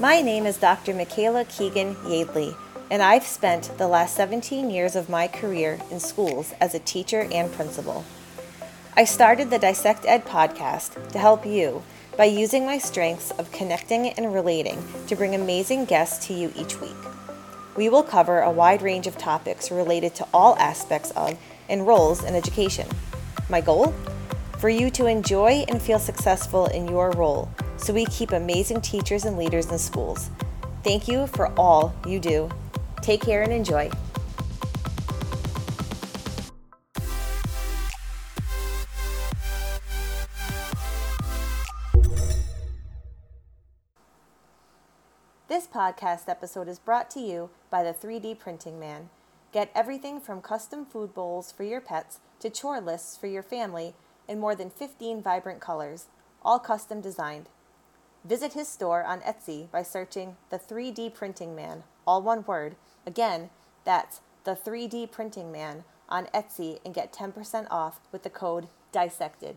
My name is Dr. Michaela Keegan Yadley, and I've spent the last 17 years of my career in schools as a teacher and principal. I started the Dissect Ed podcast to help you by using my strengths of connecting and relating to bring amazing guests to you each week. We will cover a wide range of topics related to all aspects of and roles in education. My goal? For you to enjoy and feel successful in your role so we keep amazing teachers and leaders in schools. Thank you for all you do. Take care and enjoy. This podcast episode is brought to you by the 3D Printing Man. Get everything from custom food bowls for your pets to chore lists for your family in more than 15 vibrant colors, all custom designed. Visit his store on Etsy by searching The 3D Printing Man, all one word. Again, that's The 3D Printing Man on Etsy and get 10% off with the code DISSECTED.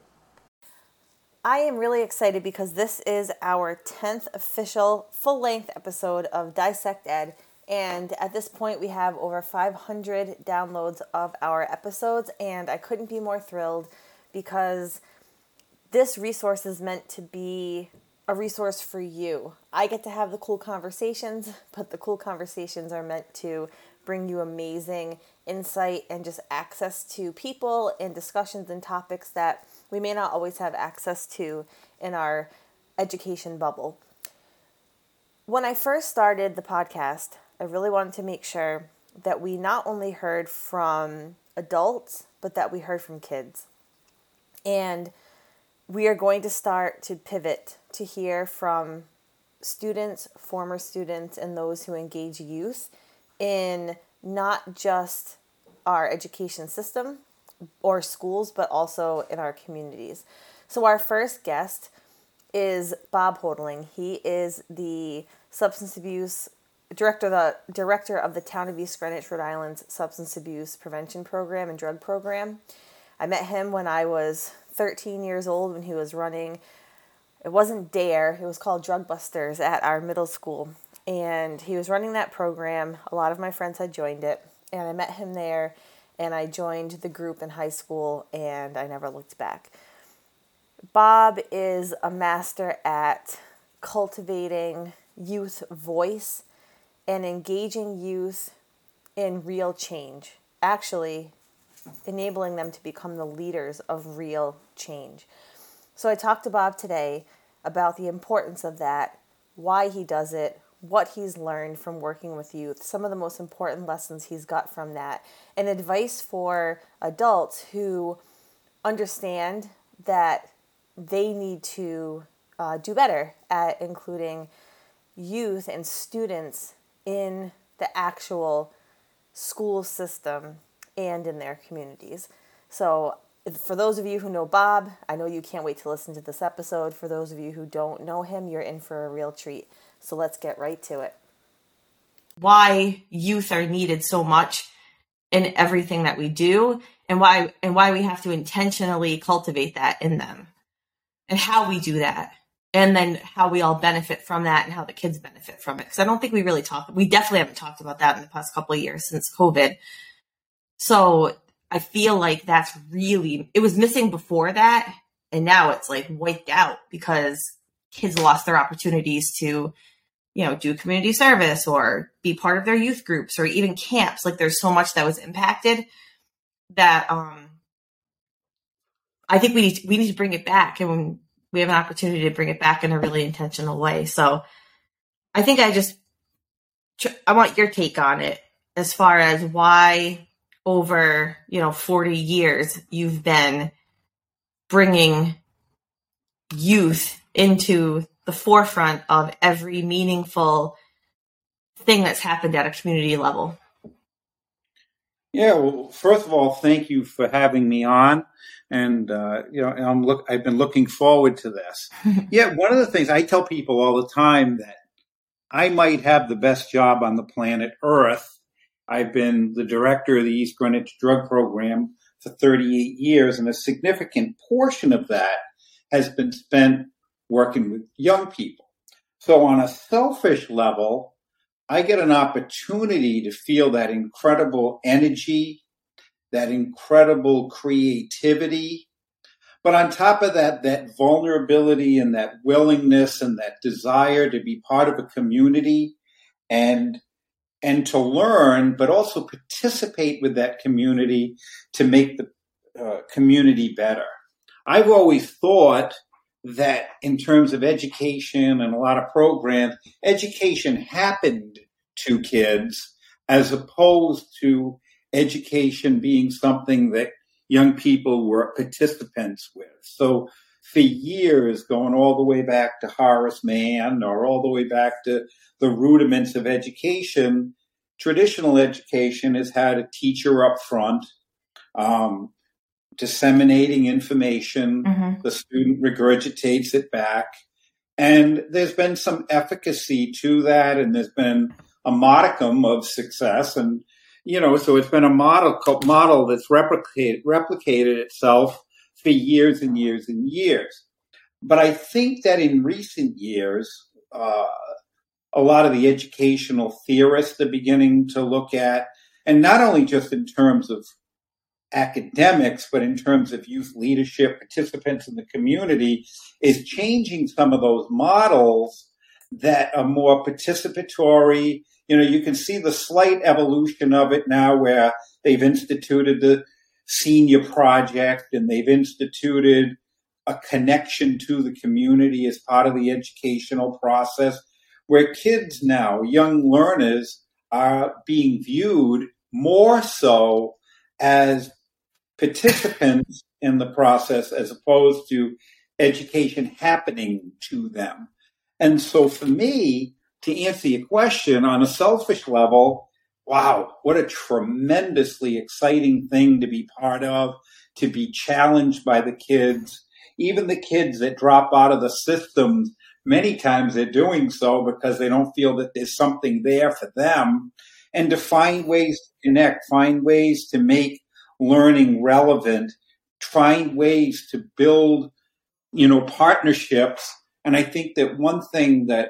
I am really excited because this is our 10th official full length episode of Dissect Ed. And at this point, we have over 500 downloads of our episodes, and I couldn't be more thrilled because this resource is meant to be a resource for you. I get to have the cool conversations, but the cool conversations are meant to bring you amazing insight and just access to people and discussions and topics that we may not always have access to in our education bubble. When I first started the podcast, I really wanted to make sure that we not only heard from adults, but that we heard from kids. And we are going to start to pivot to hear from students, former students, and those who engage youth in not just our education system, or schools, but also in our communities. So, our first guest is Bob Houghtaling. He is the substance abuse director, the director of the Town of East Greenwich, Rhode Island's substance abuse prevention program and drug program. I met him when I was 13 years old when he was running. It wasn't Dare, it was called Drug Busters at our middle school. And he was running that program. A lot of my friends had joined it. And I met him there and I joined the group in high school and I never looked back. Bob is a master at cultivating youth voice and engaging youth in real change, actually, enabling them to become the leaders of real change. So, I talked to Bob today about the importance of that, why he does it, what he's learned from working with youth, some of the most important lessons he's got from that, and advice for adults who understand that they need to uh, do better at including youth and students in the actual school system and in their communities. So, for those of you who know Bob, I know you can't wait to listen to this episode. For those of you who don't know him, you're in for a real treat. So let's get right to it. Why youth are needed so much in everything that we do and why and why we have to intentionally cultivate that in them. And how we do that. And then how we all benefit from that and how the kids benefit from it. Because I don't think we really talk we definitely haven't talked about that in the past couple of years since COVID. So I feel like that's really it was missing before that and now it's like wiped out because kids lost their opportunities to you know, do community service or be part of their youth groups or even camps. Like there's so much that was impacted that um I think we need to, we need to bring it back and we have an opportunity to bring it back in a really intentional way. So I think I just I want your take on it as far as why over, you know, 40 years you've been bringing youth into the forefront of every meaningful thing that's happened at a community level. Yeah, well, first of all, thank you for having me on, and uh, you know, I'm look. I've been looking forward to this. yeah, one of the things I tell people all the time that I might have the best job on the planet Earth. I've been the director of the East Greenwich Drug Program for 38 years, and a significant portion of that has been spent working with young people. So, on a selfish level, I get an opportunity to feel that incredible energy, that incredible creativity. But on top of that, that vulnerability and that willingness and that desire to be part of a community and and to learn, but also participate with that community to make the uh, community better. I've always thought that in terms of education and a lot of programs, education happened to kids as opposed to education being something that young people were participants with. So for years, going all the way back to Horace Mann or all the way back to the rudiments of education, traditional education has had a teacher up front. Um, disseminating information. Mm-hmm. The student regurgitates it back. And there's been some efficacy to that, and there's been a modicum of success. And, you know, so it's been a model, model that's replicated, replicated itself for years and years and years. But I think that in recent years, uh, a lot of the educational theorists are beginning to look at, and not only just in terms of academics, but in terms of youth leadership, participants in the community, is changing some of those models that are more participatory. You know, you can see the slight evolution of it now where they've instituted the senior project and they've instituted a connection to the community as part of the educational process, where kids now, young learners, are being viewed more so as participants in the process as opposed to education happening to them. And so for me, to answer your question on a selfish level, wow, what a tremendously exciting thing to be part of, to be challenged by the kids, even the kids that drop out of the system. Many times they're doing so because they don't feel that there's something there for them. And to find ways to connect, find ways to make learning relevant, find ways to build, you know, partnerships. And I think that one thing that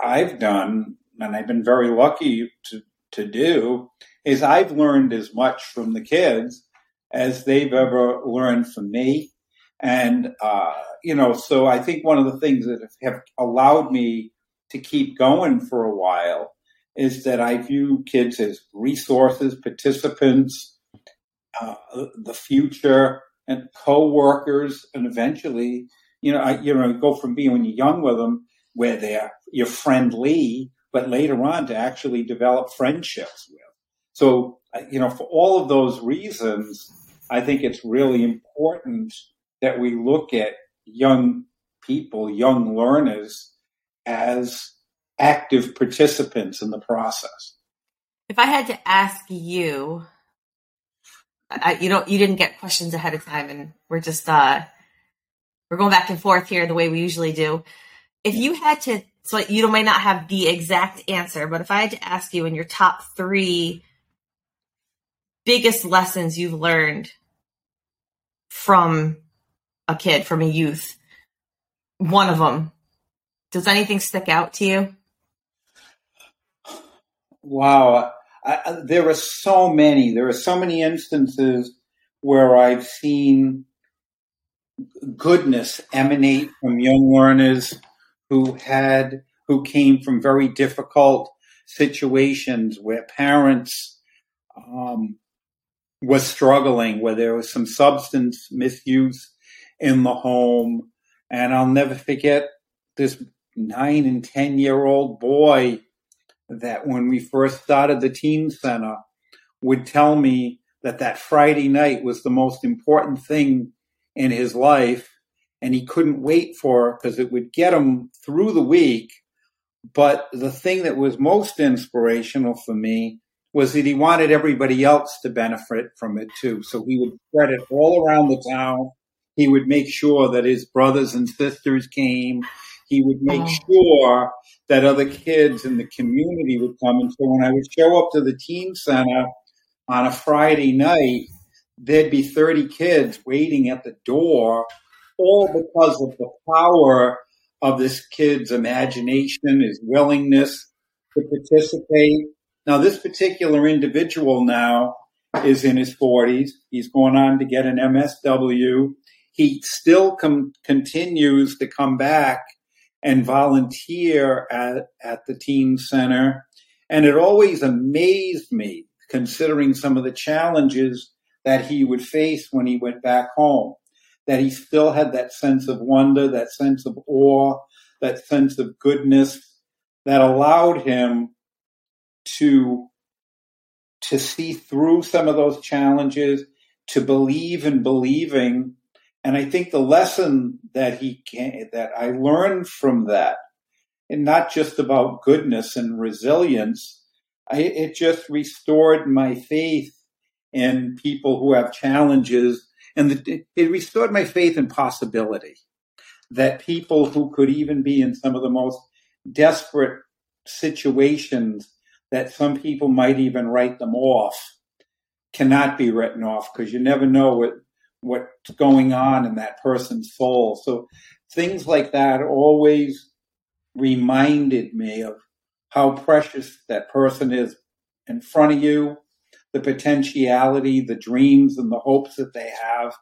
I've done, and I've been very lucky to, to do, is I've learned as much from the kids as they've ever learned from me. And, uh, you know, so I think one of the things that have allowed me to keep going for a while is that I view kids as resources, participants, uh, the future and co-workers and eventually you know I, you know go from being when you're young with them where they're you're friendly but later on to actually develop friendships with. So you know for all of those reasons i think it's really important that we look at young people young learners as active participants in the process. If i had to ask you I, you don't you didn't get questions ahead of time and we're just uh we're going back and forth here the way we usually do if you had to so you might not have the exact answer but if i had to ask you in your top three biggest lessons you've learned from a kid from a youth one of them does anything stick out to you? Wow. I, there are so many. There are so many instances where I've seen goodness emanate from young learners who had who came from very difficult situations where parents um, was struggling, where there was some substance misuse in the home, and I'll never forget this nine and ten year old boy that when we first started the teen center would tell me that that Friday night was the most important thing in his life and he couldn't wait for because it would get him through the week. But the thing that was most inspirational for me was that he wanted everybody else to benefit from it too. So he would spread it all around the town. He would make sure that his brothers and sisters came. He would make oh. sure that other kids in the community would come. And so when I would show up to the teen center on a Friday night, there'd be 30 kids waiting at the door, all because of the power of this kid's imagination, his willingness to participate. Now, this particular individual now is in his 40s. He's going on to get an MSW. He still com- continues to come back and volunteer at, at the teen center. And it always amazed me, considering some of the challenges that he would face when he went back home, that he still had that sense of wonder, that sense of awe, that sense of goodness that allowed him to to see through some of those challenges, to believe in believing. And I think the lesson that he can, that I learned from that, and not just about goodness and resilience, I, it just restored my faith in people who have challenges, and the, it restored my faith in possibility. That people who could even be in some of the most desperate situations that some people might even write them off cannot be written off because you never know what what's going on in that person's soul. So things like that always reminded me of how precious that person is in front of you, the potentiality, the dreams and the hopes that they have.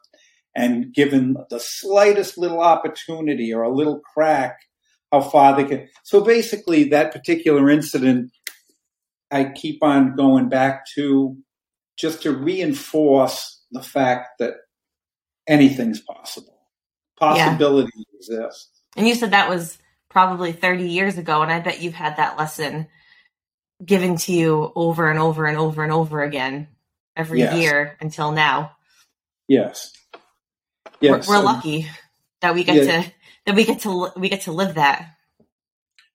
And given the slightest little opportunity or a little crack, how far they can. So basically, that particular incident I keep on going back to just to reinforce the fact that anything's possible. Possibility yeah. exists. And you said that was probably 30 years ago, and I bet you've had that lesson given to you over and over and over and over again every yes. year until now. Yes. Yes. We're, we're lucky that we get yeah. to that we get to we get to live that.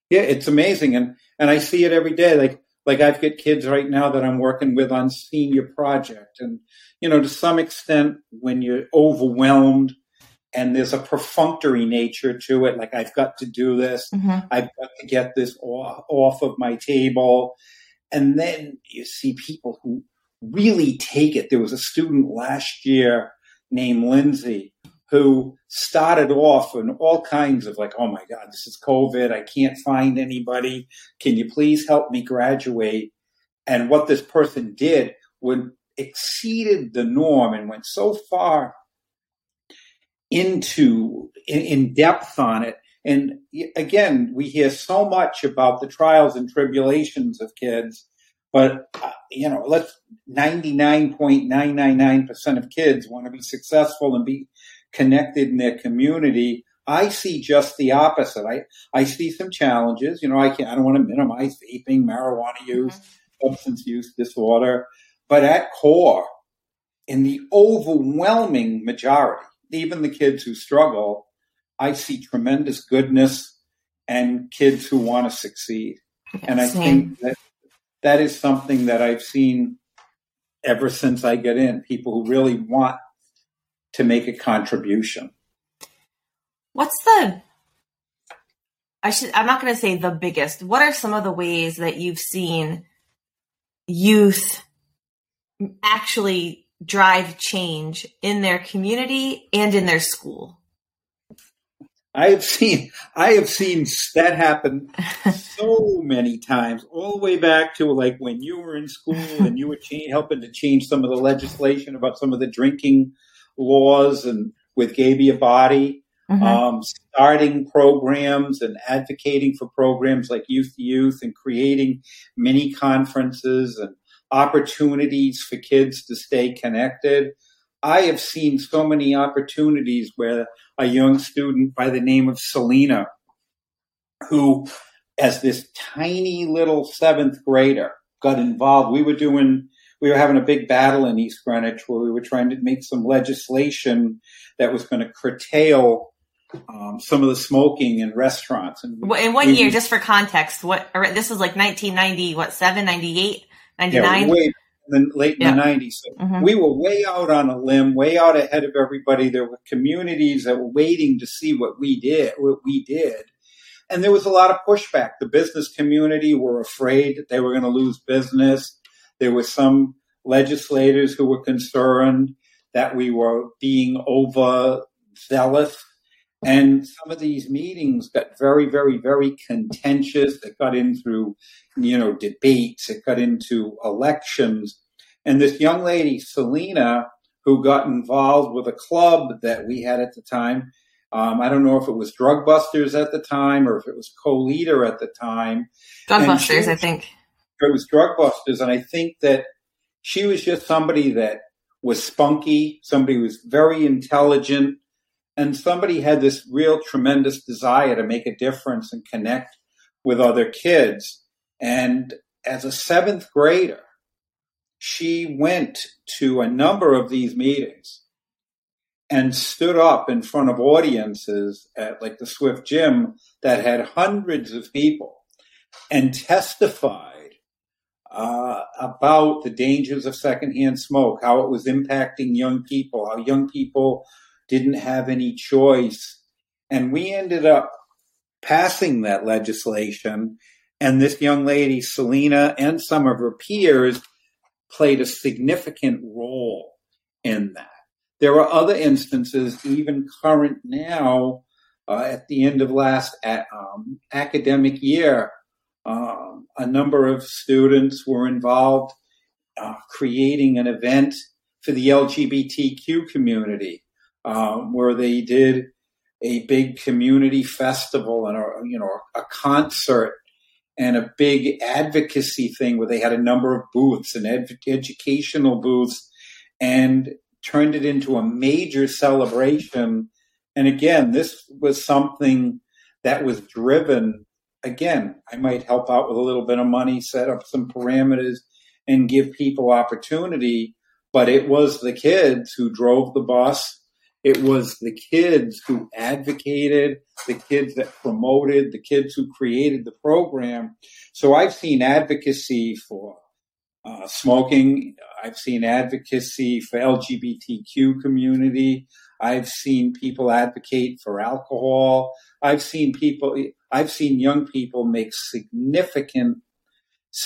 Yeah, it's amazing, and and I see it every day. Like like I've got kids right now that I'm working with on senior project. And, you know, to some extent, when you're overwhelmed and there's a perfunctory nature to it, like I've got to do this, mm-hmm. I've got to get this off, off of my table. And then you see people who really take it. There was a student last year named Lindsay who started off in all kinds of like, oh my God, this is COVID. I can't find anybody. Can you please help me graduate? And what this person did would exceeded the norm and went so far into in, in depth on it. And again, we hear so much about the trials and tribulations of kids, but uh, you know, let's 99.999% of kids want to be successful and be connected in their community. I see just the opposite. I, I see some challenges. You know, I can I don't want to minimize vaping, marijuana use, mm-hmm. substance use disorder, but at core, in the overwhelming majority, even the kids who struggle, I see tremendous goodness and kids who want to succeed. and I think that that is something that I've seen ever since I get in. People who really want to make a contribution. What's the I should I'm not going to say the biggest. What are some of the ways that you've seen youth actually drive change in their community and in their school? I have seen I have seen that happen so many times, all the way back to like when you were in school and you were helping to change some of the legislation about some of the drinking laws and with Gaby Abadi, mm-hmm. um, starting programs and advocating for programs like Youth to Youth and creating mini conferences and opportunities for kids to stay connected. I have seen so many opportunities where a young student by the name of Selena, who, as this tiny little seventh grader, got involved. We were doing we were having a big battle in East Greenwich where we were trying to make some legislation that was going to curtail um, some of the smoking in restaurants. And in one year, just for context, what this was like 1990, what seven, 98, 99? Yeah, way, in late in the 90s. So mm-hmm. We were way out on a limb, way out ahead of everybody. There were communities that were waiting to see what we did, what we did. And there was a lot of pushback. The business community were afraid that they were going to lose business. There were some legislators who were concerned that we were being overzealous. And some of these meetings got very, very, very contentious. It got in through, you know, debates. It got into elections. And this young lady, Selena, who got involved with a club that we had at the time, um, I don't know if it was Drug Busters at the time or if it was Co-Leader at the time. Drug Busters, I think. It was Drug Busters, and I think that she was just somebody that was spunky, somebody who was very intelligent, and somebody had this real tremendous desire to make a difference and connect with other kids. And as a seventh grader, she went to a number of these meetings and stood up in front of audiences at like the Swift Gym that had hundreds of people and testified uh, about the dangers of secondhand smoke, how it was impacting young people, how young people didn't have any choice. And we ended up passing that legislation. And this young lady, Selena, and some of her peers played a significant role in that. There are other instances, even current now, uh, at the end of last um, academic year, um, a number of students were involved uh, creating an event for the LGBTQ community, um, where they did a big community festival and a you know a concert and a big advocacy thing where they had a number of booths and ed- educational booths and turned it into a major celebration. And again, this was something that was driven. Again, I might help out with a little bit of money, set up some parameters, and give people opportunity. But it was the kids who drove the bus. It was the kids who advocated, the kids that promoted, the kids who created the program. So I've seen advocacy for uh, smoking. I've seen advocacy for LGBTQ community. I've seen people advocate for alcohol. I've seen people, I've seen young people make significant,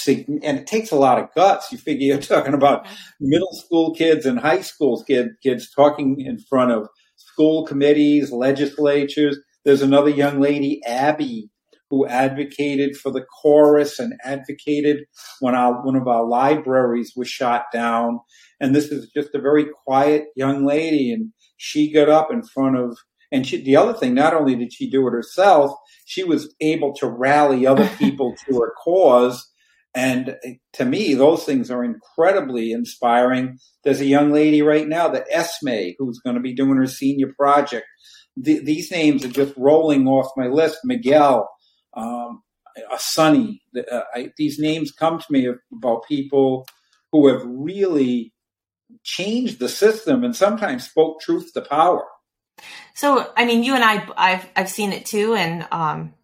and it takes a lot of guts. You figure you're talking about middle school kids and high school kid, kids talking in front of school committees, legislatures. There's another young lady, Abby, who advocated for the chorus and advocated when our, one of our libraries was shot down. And this is just a very quiet young lady. And she got up in front of, and she, the other thing, not only did she do it herself, she was able to rally other people to her cause. And to me, those things are incredibly inspiring. There's a young lady right now, the Esme, who's going to be doing her senior project. these names are just rolling off my list. Miguel, um, Sunny. Uh, I, these names come to me about people who have really changed the system and sometimes spoke truth to power. So, I mean, you and I, I've I've seen it too, and um,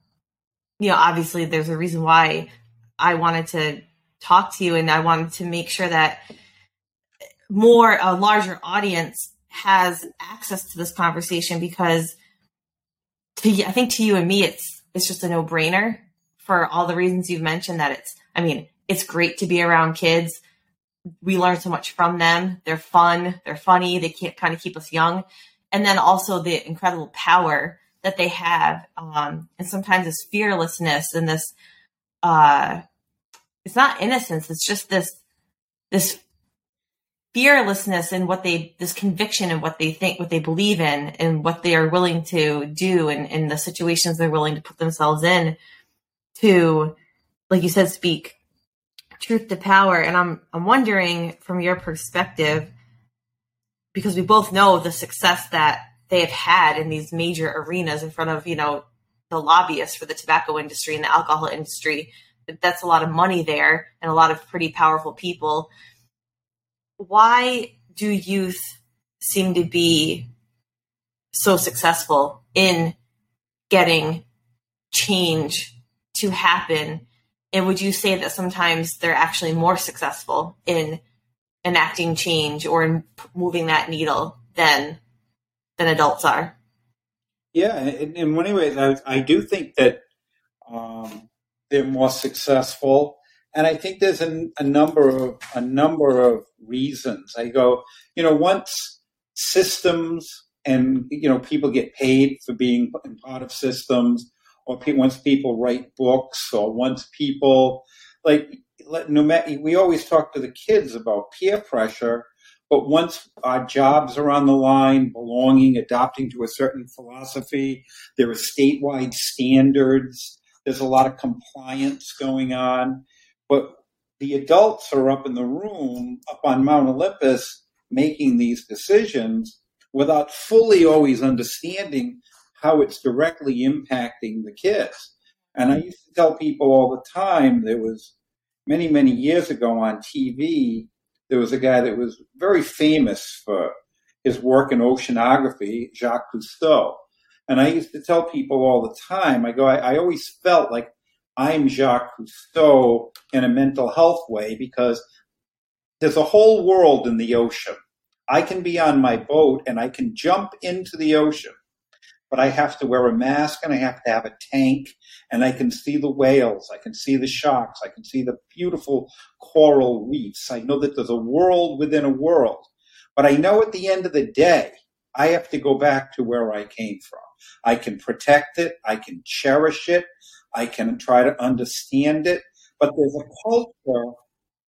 you know, obviously, there's a reason why I wanted to talk to you, and I wanted to make sure that more a larger audience has access to this conversation because, to I think to you and me, it's it's just a no brainer for all the reasons you've mentioned that it's, I mean, it's great to be around kids. We learn so much from them. They're fun. They're funny. They can't kind of keep us young. And then also the incredible power that they have. Um, and sometimes this fearlessness and this, uh, it's not innocence. It's just this, this fearlessness in what they this conviction in what they think what they believe in and what they are willing to do and in the situations they're willing to put themselves in to like you said speak truth to power and i'm i'm wondering from your perspective because we both know the success that they have had in these major arenas in front of you know the lobbyists for the tobacco industry and the alcohol industry that's a lot of money there and a lot of pretty powerful people why do youth seem to be so successful in getting change to happen? And would you say that sometimes they're actually more successful in enacting change or in moving that needle than than adults are? Yeah, in, in many ways, I, I do think that they're more successful and I think there's a, number of a number of reasons. I go, you know, once systems and you know people get paid for being part of systems or once people write books or once people like no matter we always talk to the kids about peer pressure but once our jobs are on the line belonging adopting to a certain philosophy there are statewide standards there's a lot of compliance going on but the adults are up in the room up on mount olympus making these decisions without fully always understanding how it's directly impacting the kids. And I used to tell people all the time there was many, many years ago on TV, there was a guy that was very famous for his work in oceanography, Jacques Cousteau. And I used to tell people all the time, I go, I, I always felt like I'm Jacques Cousteau in a mental health way because there's a whole world in the ocean. I can be on my boat and I can jump into the ocean, but I have to wear a mask and I have to have a tank and I can see the whales. I can see the sharks. I can see the beautiful coral reefs. I know that there's a world within a world, but I know at the end of the day, I have to go back to where I came from. I can protect it. I can cherish it. I can try to understand it, but there's a culture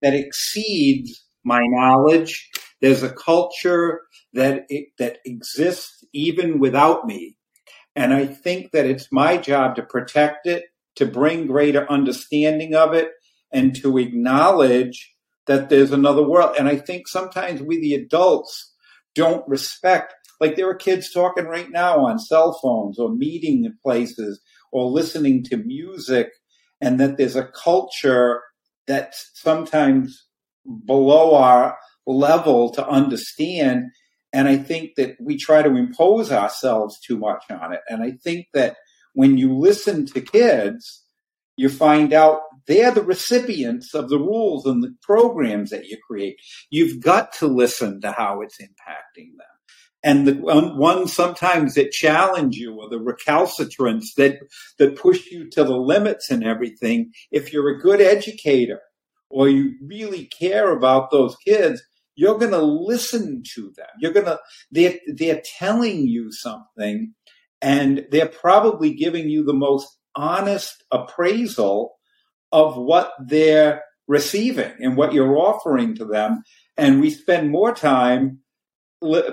that exceeds my knowledge there's a culture that it, that exists even without me, and I think that it's my job to protect it, to bring greater understanding of it, and to acknowledge that there's another world. And I think sometimes we, the adults, don't respect. Like there are kids talking right now on cell phones or meeting in places or listening to music, and that there's a culture that's sometimes below our level to understand. And I think that we try to impose ourselves too much on it. And I think that when you listen to kids, you find out they're the recipients of the rules and the programs that you create. You've got to listen to how it's impacting them. And the ones sometimes that challenge you or the recalcitrants that, that push you to the limits and everything, if you're a good educator or you really care about those kids, you're going to listen to them. You're going to, they're, they're telling you something and they're probably giving you the most honest appraisal of what they're receiving and what you're offering to them. And we spend more time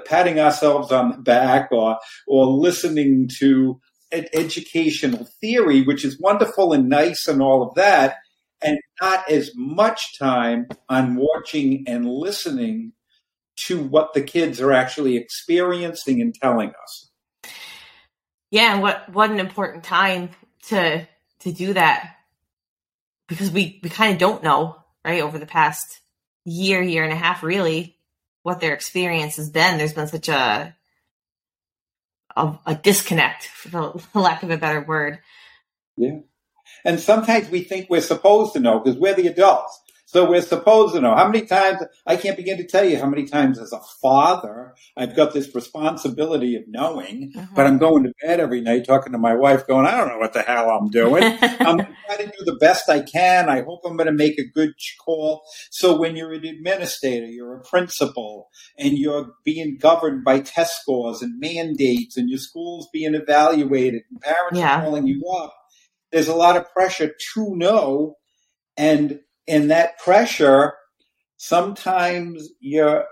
patting ourselves on the back or, or listening to ed- educational theory, which is wonderful and nice and all of that and not as much time on watching and listening to what the kids are actually experiencing and telling us. Yeah, what what an important time to to do that because we we kind of don't know right over the past year year and a half really what their experience has been. There's been such a a, a disconnect, for lack of a better word. Yeah. And sometimes we think we're supposed to know because we're the adults. So we're supposed to know. How many times, I can't begin to tell you how many times as a father, I've got this responsibility of knowing, uh-huh. but I'm going to bed every night talking to my wife going, I don't know what the hell I'm doing. I'm trying to do the best I can. I hope I'm going to make a good call. So when you're an administrator, you're a principal, and you're being governed by test scores and mandates, and your school's being evaluated, and parents yeah. are calling you up, there's a lot of pressure to know. And in that pressure, sometimes you're,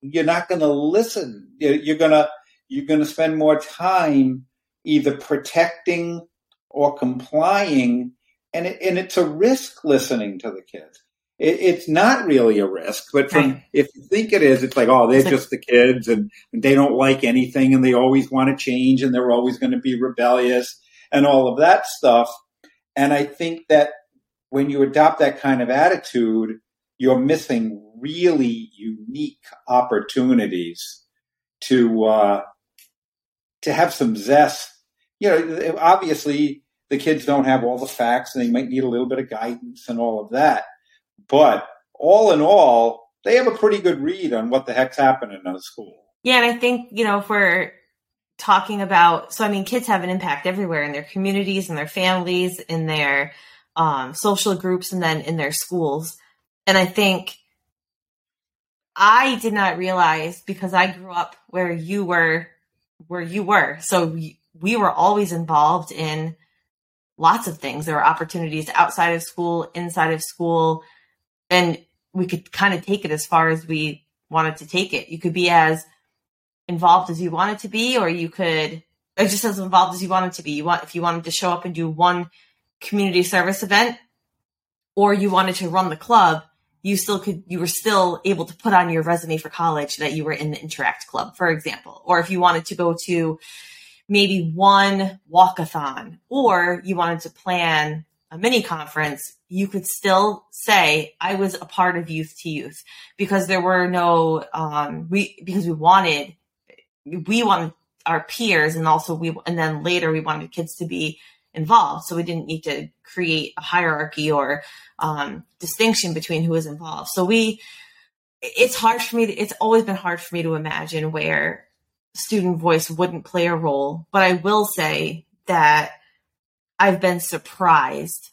you're not going to listen. You're going to, you're to spend more time either protecting or complying. And, it, and it's a risk listening to the kids. It, it's not really a risk, but from, right. if you think it is, it's like, oh, they're just the kids and, and they don't like anything and they always want to change and they're always going to be rebellious and all of that stuff. And I think that when you adopt that kind of attitude, you're missing really unique opportunities to uh, to have some zest. You know, obviously the kids don't have all the facts, and they might need a little bit of guidance and all of that. But all in all, they have a pretty good read on what the heck's happening in a school. Yeah, and I think you know for talking about so i mean kids have an impact everywhere in their communities in their families in their um, social groups and then in their schools and i think i did not realize because i grew up where you were where you were. So we, we were always involved in lots of things. There were opportunities outside of school, inside of school, and we could kind of take it as far as we wanted to take it. You could be as involved as you wanted to be, or you could or just as involved as you wanted to be. You want if you wanted to show up and do one community service event, or you wanted to run the club, you still could you were still able to put on your resume for college that you were in the interact club for example. Or if you wanted to go to maybe one walkathon or you wanted to plan a mini conference you could still say i was a part of youth to youth because there were no um we because we wanted we wanted our peers and also we and then later we wanted kids to be involved so we didn't need to create a hierarchy or um, distinction between who was involved. So we, it's hard for me. To, it's always been hard for me to imagine where student voice wouldn't play a role. But I will say that I've been surprised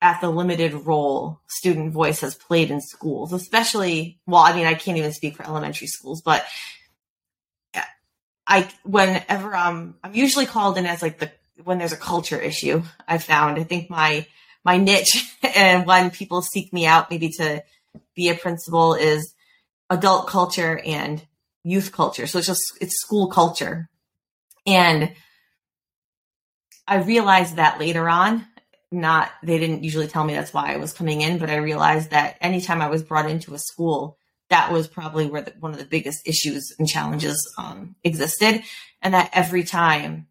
at the limited role student voice has played in schools, especially, well, I mean, I can't even speak for elementary schools, but I, whenever um, I'm usually called in as like the, when there's a culture issue, I found, I think my, my niche and when people seek me out maybe to be a principal is adult culture and youth culture. So it's just it's school culture. And I realized that later on, not they didn't usually tell me that's why I was coming in, but I realized that anytime I was brought into a school, that was probably where the, one of the biggest issues and challenges um, existed, and that every time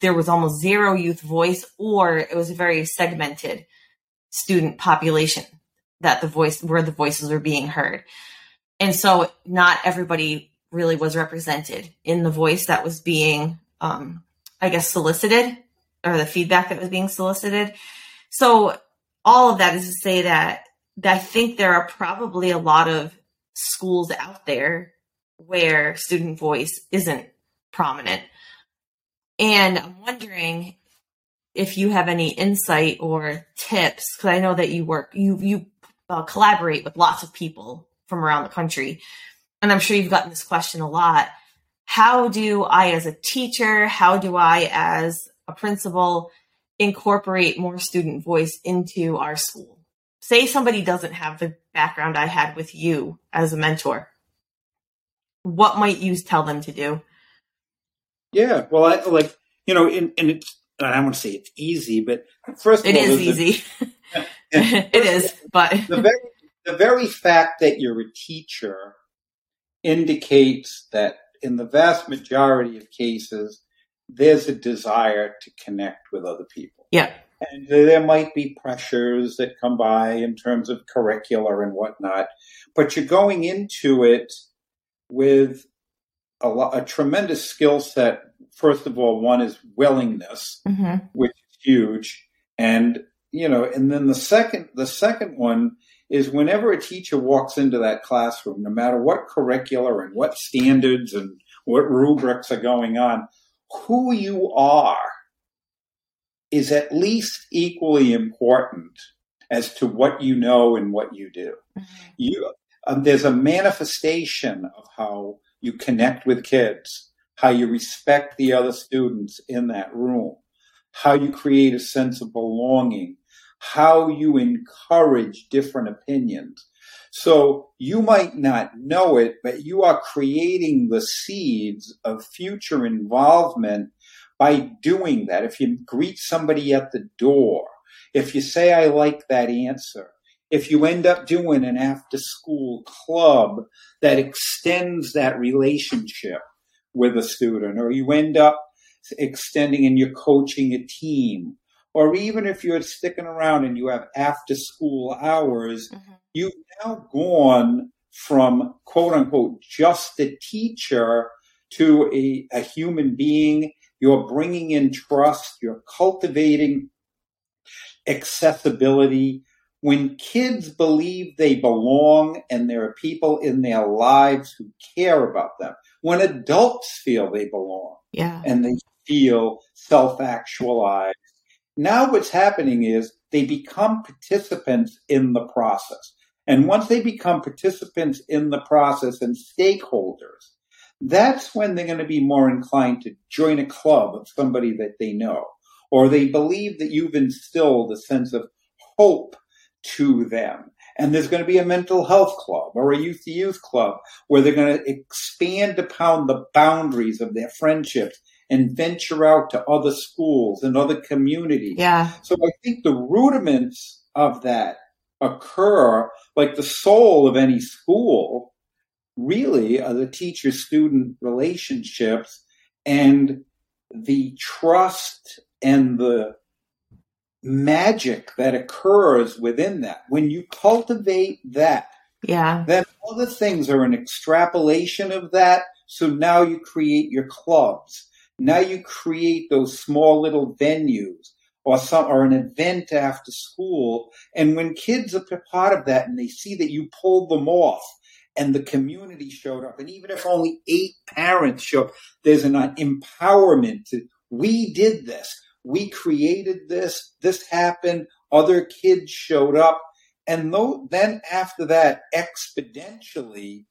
there was almost zero youth voice or it was a very segmented student population that the voice where the voices were being heard. And so not everybody really was represented in the voice that was being um, i guess solicited or the feedback that was being solicited. So all of that is to say that, that i think there are probably a lot of schools out there where student voice isn't prominent and I'm wondering if you have any insight or tips, because I know that you work, you you uh, collaborate with lots of people from around the country, and I'm sure you've gotten this question a lot. How do I, as a teacher, how do I, as a principal, incorporate more student voice into our school? Say somebody doesn't have the background I had with you as a mentor. What might you tell them to do? Yeah, well, I like you know, and, and it's I don't want to say it's easy, but first it is easy. A, it is, but the very the very fact that you're a teacher indicates that in the vast majority of cases, there's a desire to connect with other people. Yeah. And there might be pressures that come by in terms of curricular and whatnot, but you're going into it with a, lot, a tremendous skill set. First of all, one is willingness, mm-hmm. which is huge, and you know, and then the second, the second one is whenever a teacher walks into that classroom, no matter what curricular and what standards and what rubrics are going on, who you are is at least equally important as to what you know and what you do. Mm-hmm. You, um, there's a manifestation of how you connect with kids, how you respect the other students in that room, how you create a sense of belonging, how you encourage different opinions. So you might not know it, but you are creating the seeds of future involvement by doing that. If you greet somebody at the door, if you say, I like that answer, if you end up doing an after school club that extends that relationship with a student, or you end up extending and you're coaching a team, or even if you're sticking around and you have after school hours, mm-hmm. you've now gone from quote unquote just a teacher to a, a human being. You're bringing in trust, you're cultivating accessibility when kids believe they belong and there are people in their lives who care about them, when adults feel they belong yeah. and they feel self actualized, now what's happening is they become participants in the process. And once they become participants in the process and stakeholders, that's when they're going to be more inclined to join a club of somebody that they know, or they believe that you've instilled a sense of hope to them. And there's going to be a mental health club or a youth to youth club where they're going to expand upon the boundaries of their friendships and venture out to other schools and other communities. Yeah. So I think the rudiments of that occur, like the soul of any school, really are the teacher student relationships and the trust and the magic that occurs within that. When you cultivate that, yeah, then other things are an extrapolation of that. So now you create your clubs. Now you create those small little venues or some or an event after school. And when kids are part of that and they see that you pulled them off and the community showed up, and even if only eight parents show up, there's an empowerment to we did this. We created this. This happened. Other kids showed up. And then after that, exponentially,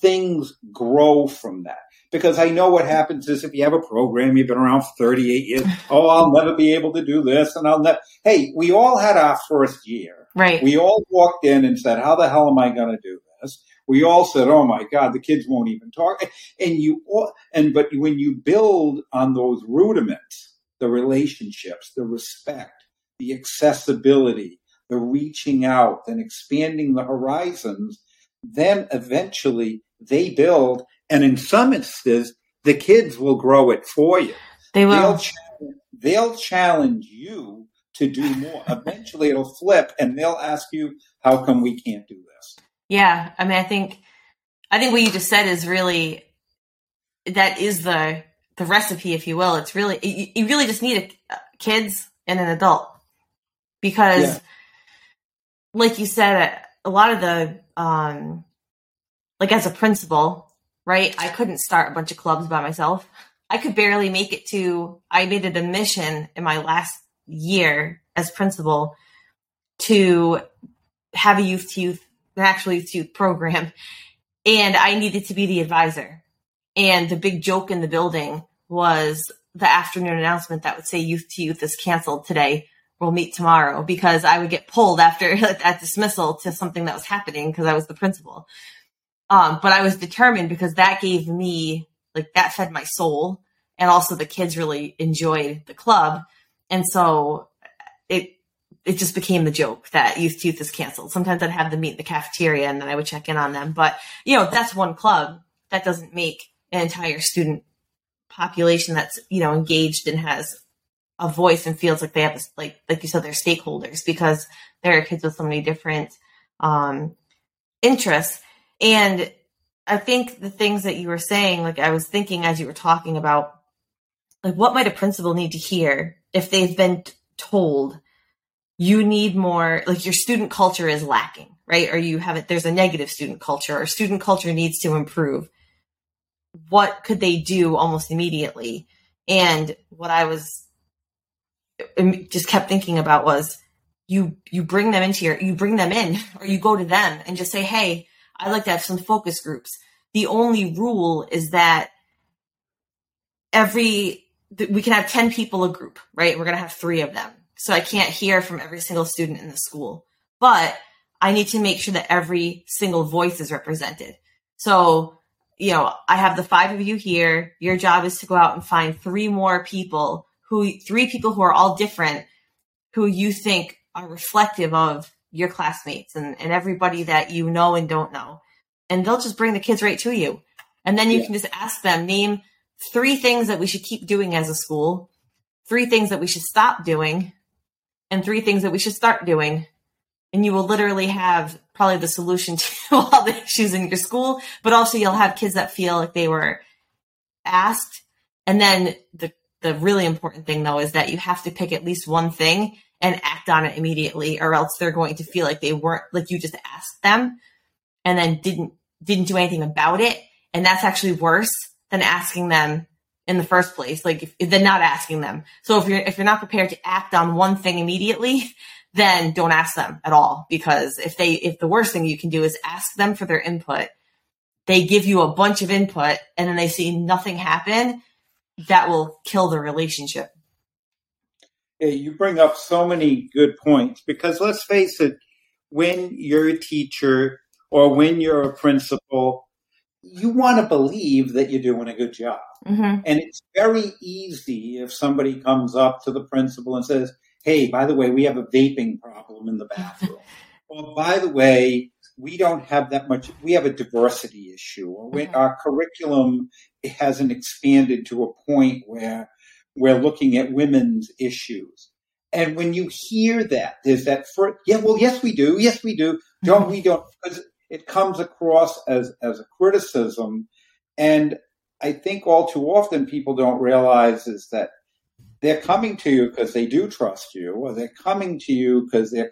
things grow from that. Because I know what happens is if you have a program, you've been around for 38 years, oh, I'll never be able to do this. And I'll never, hey, we all had our first year. Right. We all walked in and said, how the hell am I going to do this? We all said, oh my God, the kids won't even talk. And you, all, and, but when you build on those rudiments, the relationships, the respect, the accessibility, the reaching out and expanding the horizons, then eventually they build. And in some instances, the kids will grow it for you. They will. They'll, challenge, they'll challenge you to do more. eventually it'll flip and they'll ask you, how come we can't do this? Yeah. I mean, I think, I think what you just said is really, that is the the recipe, if you will. It's really you, you really just need a, kids and an adult because, yeah. like you said, a lot of the um, like as a principal, right? I couldn't start a bunch of clubs by myself. I could barely make it to. I made it a mission in my last year as principal to have a youth to youth, an actual youth to youth program, and I needed to be the advisor and the big joke in the building was the afternoon announcement that would say youth to youth is canceled today. We'll meet tomorrow because I would get pulled after that dismissal to something that was happening because I was the principal. Um, but I was determined because that gave me like that fed my soul and also the kids really enjoyed the club. And so it, it just became the joke that youth to youth is canceled. Sometimes I'd have them meet in the cafeteria and then I would check in on them. But, you know, that's one club that doesn't make an entire student population that's you know engaged and has a voice and feels like they have like like you said they're stakeholders because there are kids with so many different um, interests. And i think the things that you were saying like i was thinking as you were talking about like what might a principal need to hear if they've been t- told you need more like your student culture is lacking right? Or you have it there's a negative student culture or student culture needs to improve what could they do almost immediately? And what I was um, just kept thinking about was you you bring them into your you bring them in or you go to them and just say, "Hey, I'd like to have some focus groups." The only rule is that every we can have 10 people a group, right? We're going to have 3 of them. So I can't hear from every single student in the school. But I need to make sure that every single voice is represented. So you know, I have the five of you here. Your job is to go out and find three more people who, three people who are all different, who you think are reflective of your classmates and, and everybody that you know and don't know. And they'll just bring the kids right to you. And then you yeah. can just ask them, name three things that we should keep doing as a school, three things that we should stop doing, and three things that we should start doing and you will literally have probably the solution to all the issues in your school, but also you'll have kids that feel like they were asked. And then the, the really important thing though is that you have to pick at least one thing and act on it immediately or else they're going to feel like they weren't like you just asked them and then didn't didn't do anything about it and that's actually worse than asking them in the first place like if, if they're not asking them so if you're if you're not prepared to act on one thing immediately then don't ask them at all because if they if the worst thing you can do is ask them for their input they give you a bunch of input and then they see nothing happen, that will kill the relationship. Yeah, you bring up so many good points because let's face it, when you're a teacher or when you're a principal, you want to believe that you're doing a good job. Mm-hmm. And it's very easy if somebody comes up to the principal and says, Hey, by the way, we have a vaping problem in the bathroom. or by the way, we don't have that much, we have a diversity issue, or mm-hmm. our curriculum hasn't expanded to a point where we're looking at women's issues. And when you hear that, there's that first, yeah, well, yes, we do. Yes, we do. Don't we don't, because it comes across as, as a criticism. And I think all too often people don't realize is that they're coming to you because they do trust you, or they're coming to you because they're,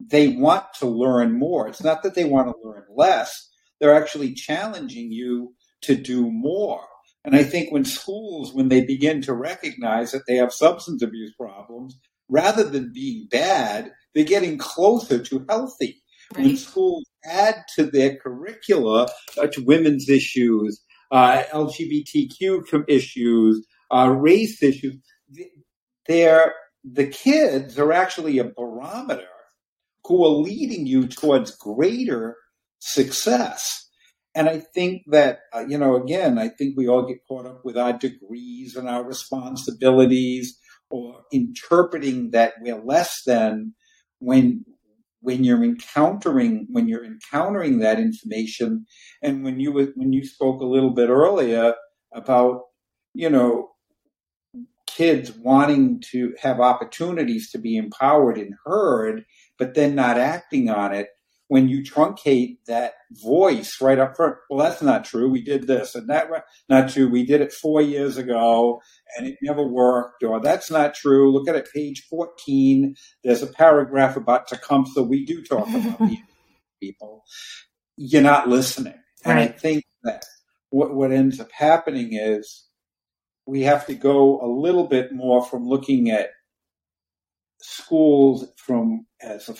they want to learn more. It's not that they want to learn less. They're actually challenging you to do more. And I think when schools, when they begin to recognize that they have substance abuse problems, rather than being bad, they're getting closer to healthy. Right. When schools add to their curricula uh, to women's issues, uh, LGBTQ issues, uh, race issues, they're, the kids are actually a barometer who are leading you towards greater success. And I think that, uh, you know, again, I think we all get caught up with our degrees and our responsibilities or interpreting that we're less than when when you're encountering when you're encountering that information and when you when you spoke a little bit earlier about you know kids wanting to have opportunities to be empowered and heard but then not acting on it when you truncate that voice right up front, well, that's not true. We did this and that, not true. We did it four years ago and it never worked, or that's not true. Look at it, page 14. There's a paragraph about Tecumseh. We do talk about people. You're not listening. And I think that what, what ends up happening is we have to go a little bit more from looking at schools from as a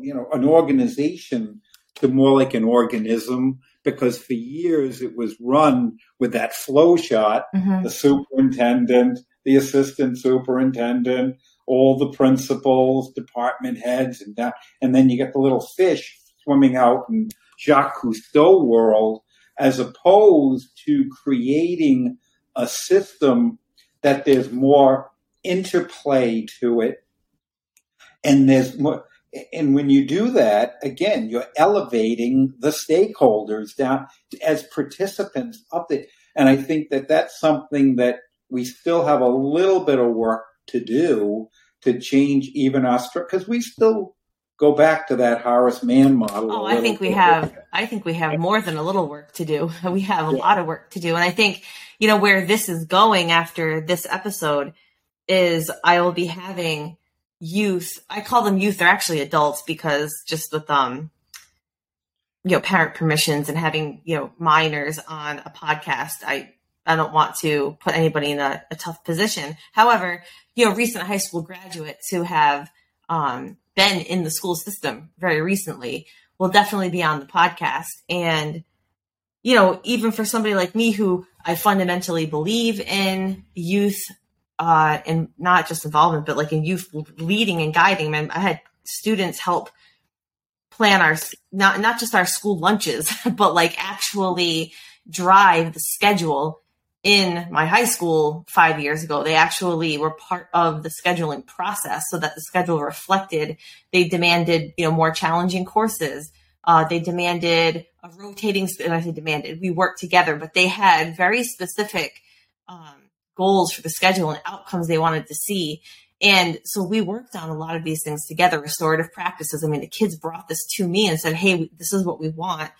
you know an organization to more like an organism because for years it was run with that flow chart mm-hmm. the superintendent the assistant superintendent all the principals department heads and that and then you get the little fish swimming out in jacques cousteau world as opposed to creating a system that there's more interplay to it and there's more, and when you do that, again, you're elevating the stakeholders down as participants up there. And I think that that's something that we still have a little bit of work to do to change even our because we still go back to that Horace Mann model. Oh, I think we have. I think we have more than a little work to do. We have a yeah. lot of work to do, and I think you know where this is going after this episode is I will be having youth. I call them youth. They're actually adults because just with um, you know, parent permissions and having you know minors on a podcast, I I don't want to put anybody in a, a tough position. However, you know, recent high school graduates who have um, been in the school system very recently will definitely be on the podcast. And, you know, even for somebody like me who I fundamentally believe in youth uh, and not just involvement, but like in youth leading and guiding. I, I had students help plan our not not just our school lunches, but like actually drive the schedule in my high school five years ago. They actually were part of the scheduling process so that the schedule reflected. They demanded, you know, more challenging courses. Uh, they demanded a rotating, and I say demanded, we worked together, but they had very specific um, goals for the schedule and outcomes they wanted to see. And so we worked on a lot of these things together, restorative practices. I mean, the kids brought this to me and said, Hey, this is what we want.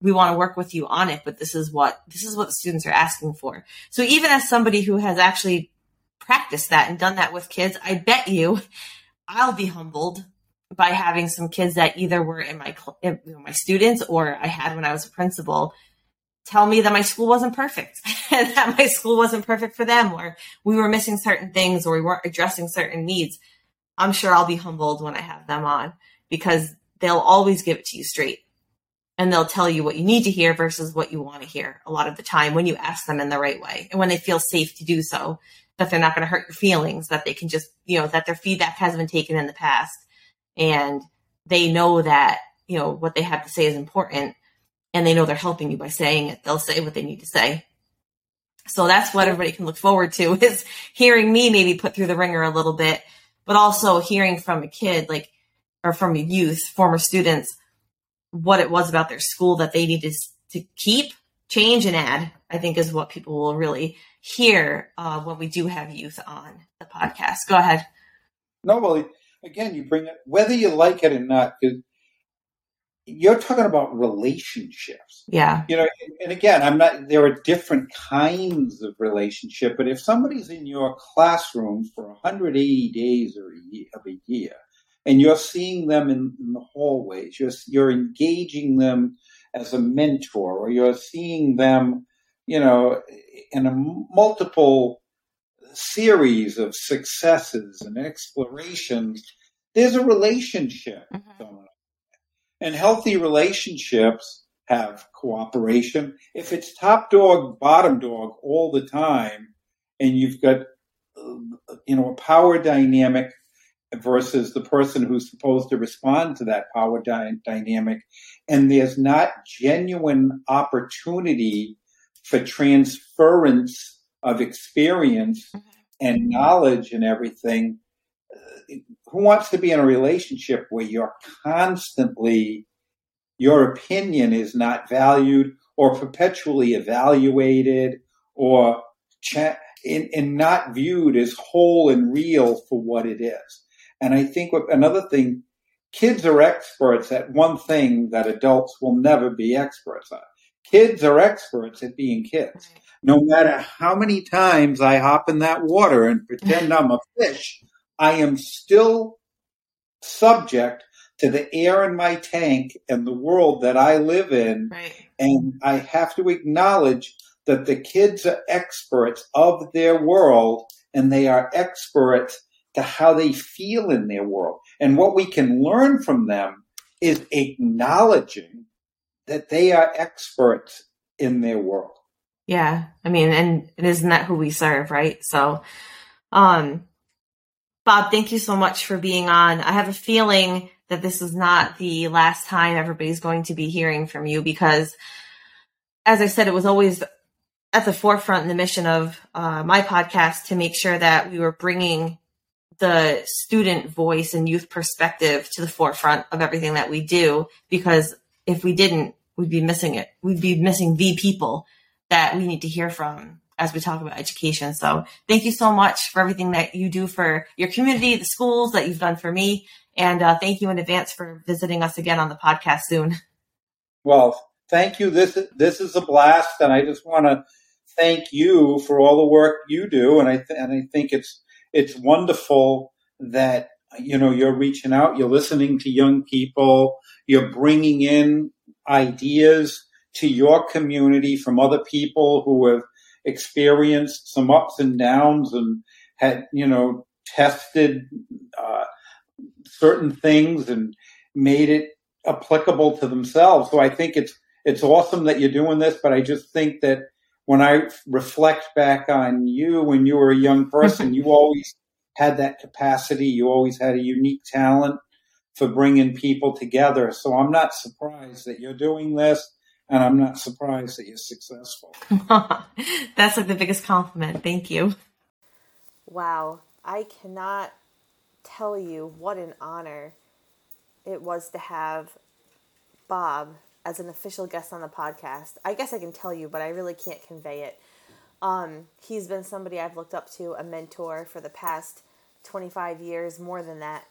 We want to work with you on it, but this is what, this is what the students are asking for. So even as somebody who has actually practiced that and done that with kids, I bet you I'll be humbled by having some kids that either were in my, in my students or I had when I was a principal tell me that my school wasn't perfect and that my school wasn't perfect for them or we were missing certain things or we weren't addressing certain needs. I'm sure I'll be humbled when I have them on because they'll always give it to you straight. and they'll tell you what you need to hear versus what you want to hear a lot of the time when you ask them in the right way and when they feel safe to do so that they're not going to hurt your feelings that they can just you know that their feedback has been taken in the past and they know that you know what they have to say is important and they know they're helping you by saying it. They'll say what they need to say. So that's what everybody can look forward to is hearing me maybe put through the ringer a little bit but also hearing from a kid like or from a youth former students what it was about their school that they needed to keep change and add i think is what people will really hear uh, when we do have youth on the podcast. Go ahead. No well again you bring it whether you like it or not because you're talking about relationships. Yeah. You know, and again, I'm not, there are different kinds of relationship, but if somebody's in your classroom for 180 days or a year, of a year, and you're seeing them in, in the hallways, you're, you're engaging them as a mentor, or you're seeing them, you know, in a multiple series of successes and explorations, there's a relationship mm-hmm. going on and healthy relationships have cooperation. If it's top dog, bottom dog all the time, and you've got, you know, a power dynamic versus the person who's supposed to respond to that power dy- dynamic, and there's not genuine opportunity for transference of experience mm-hmm. and knowledge and everything, who wants to be in a relationship where you're constantly your opinion is not valued or perpetually evaluated or cha- and, and not viewed as whole and real for what it is. And I think what, another thing, kids are experts at one thing that adults will never be experts at. Kids are experts at being kids. No matter how many times I hop in that water and pretend I'm a fish, I am still subject to the air in my tank and the world that I live in. Right. And I have to acknowledge that the kids are experts of their world and they are experts to how they feel in their world. And what we can learn from them is acknowledging that they are experts in their world. Yeah. I mean, and, and isn't that who we serve, right? So, um, Bob, thank you so much for being on. I have a feeling that this is not the last time everybody's going to be hearing from you because, as I said, it was always at the forefront in the mission of uh, my podcast to make sure that we were bringing the student voice and youth perspective to the forefront of everything that we do. Because if we didn't, we'd be missing it. We'd be missing the people that we need to hear from as we talk about education. So thank you so much for everything that you do for your community, the schools that you've done for me. And uh, thank you in advance for visiting us again on the podcast soon. Well, thank you. This, this is a blast. And I just want to thank you for all the work you do. And I, th- and I think it's, it's wonderful that, you know, you're reaching out, you're listening to young people, you're bringing in ideas to your community from other people who have experienced some ups and downs and had, you know, tested uh, certain things and made it applicable to themselves. So I think it's it's awesome that you're doing this, but I just think that when I reflect back on you when you were a young person, you always had that capacity. You always had a unique talent for bringing people together. So I'm not surprised that you're doing this and I'm not surprised that you're successful. That's like the biggest compliment. Thank you. Wow, I cannot tell you what an honor it was to have Bob as an official guest on the podcast. I guess I can tell you, but I really can't convey it. Um, he's been somebody I've looked up to, a mentor for the past 25 years, more than that.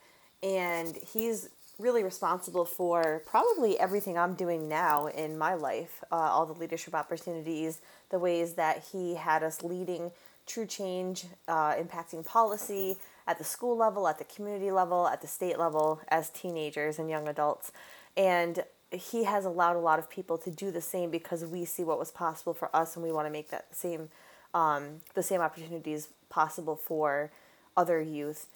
And he's really responsible for probably everything I'm doing now in my life, uh, all the leadership opportunities, the ways that he had us leading true change, uh, impacting policy at the school level, at the community level, at the state level as teenagers and young adults. And he has allowed a lot of people to do the same because we see what was possible for us and we want to make that same um, the same opportunities possible for other youth.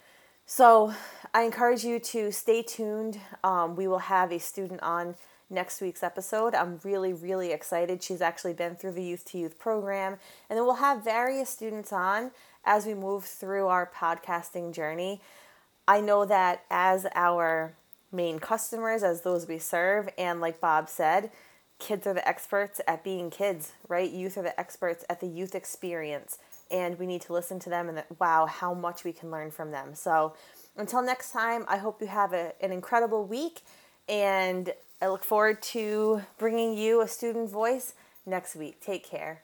So I encourage you to stay tuned. Um, we will have a student on next week's episode. I'm really, really excited. She's actually been through the Youth to Youth program. And then we'll have various students on as we move through our podcasting journey. I know that as our main customers, as those we serve, and like Bob said, kids are the experts at being kids, right? Youth are the experts at the youth experience and we need to listen to them and that, wow, how much we can learn from them. So until next time, I hope you have a, an incredible week and I look forward to bringing you a student voice next week. Take care.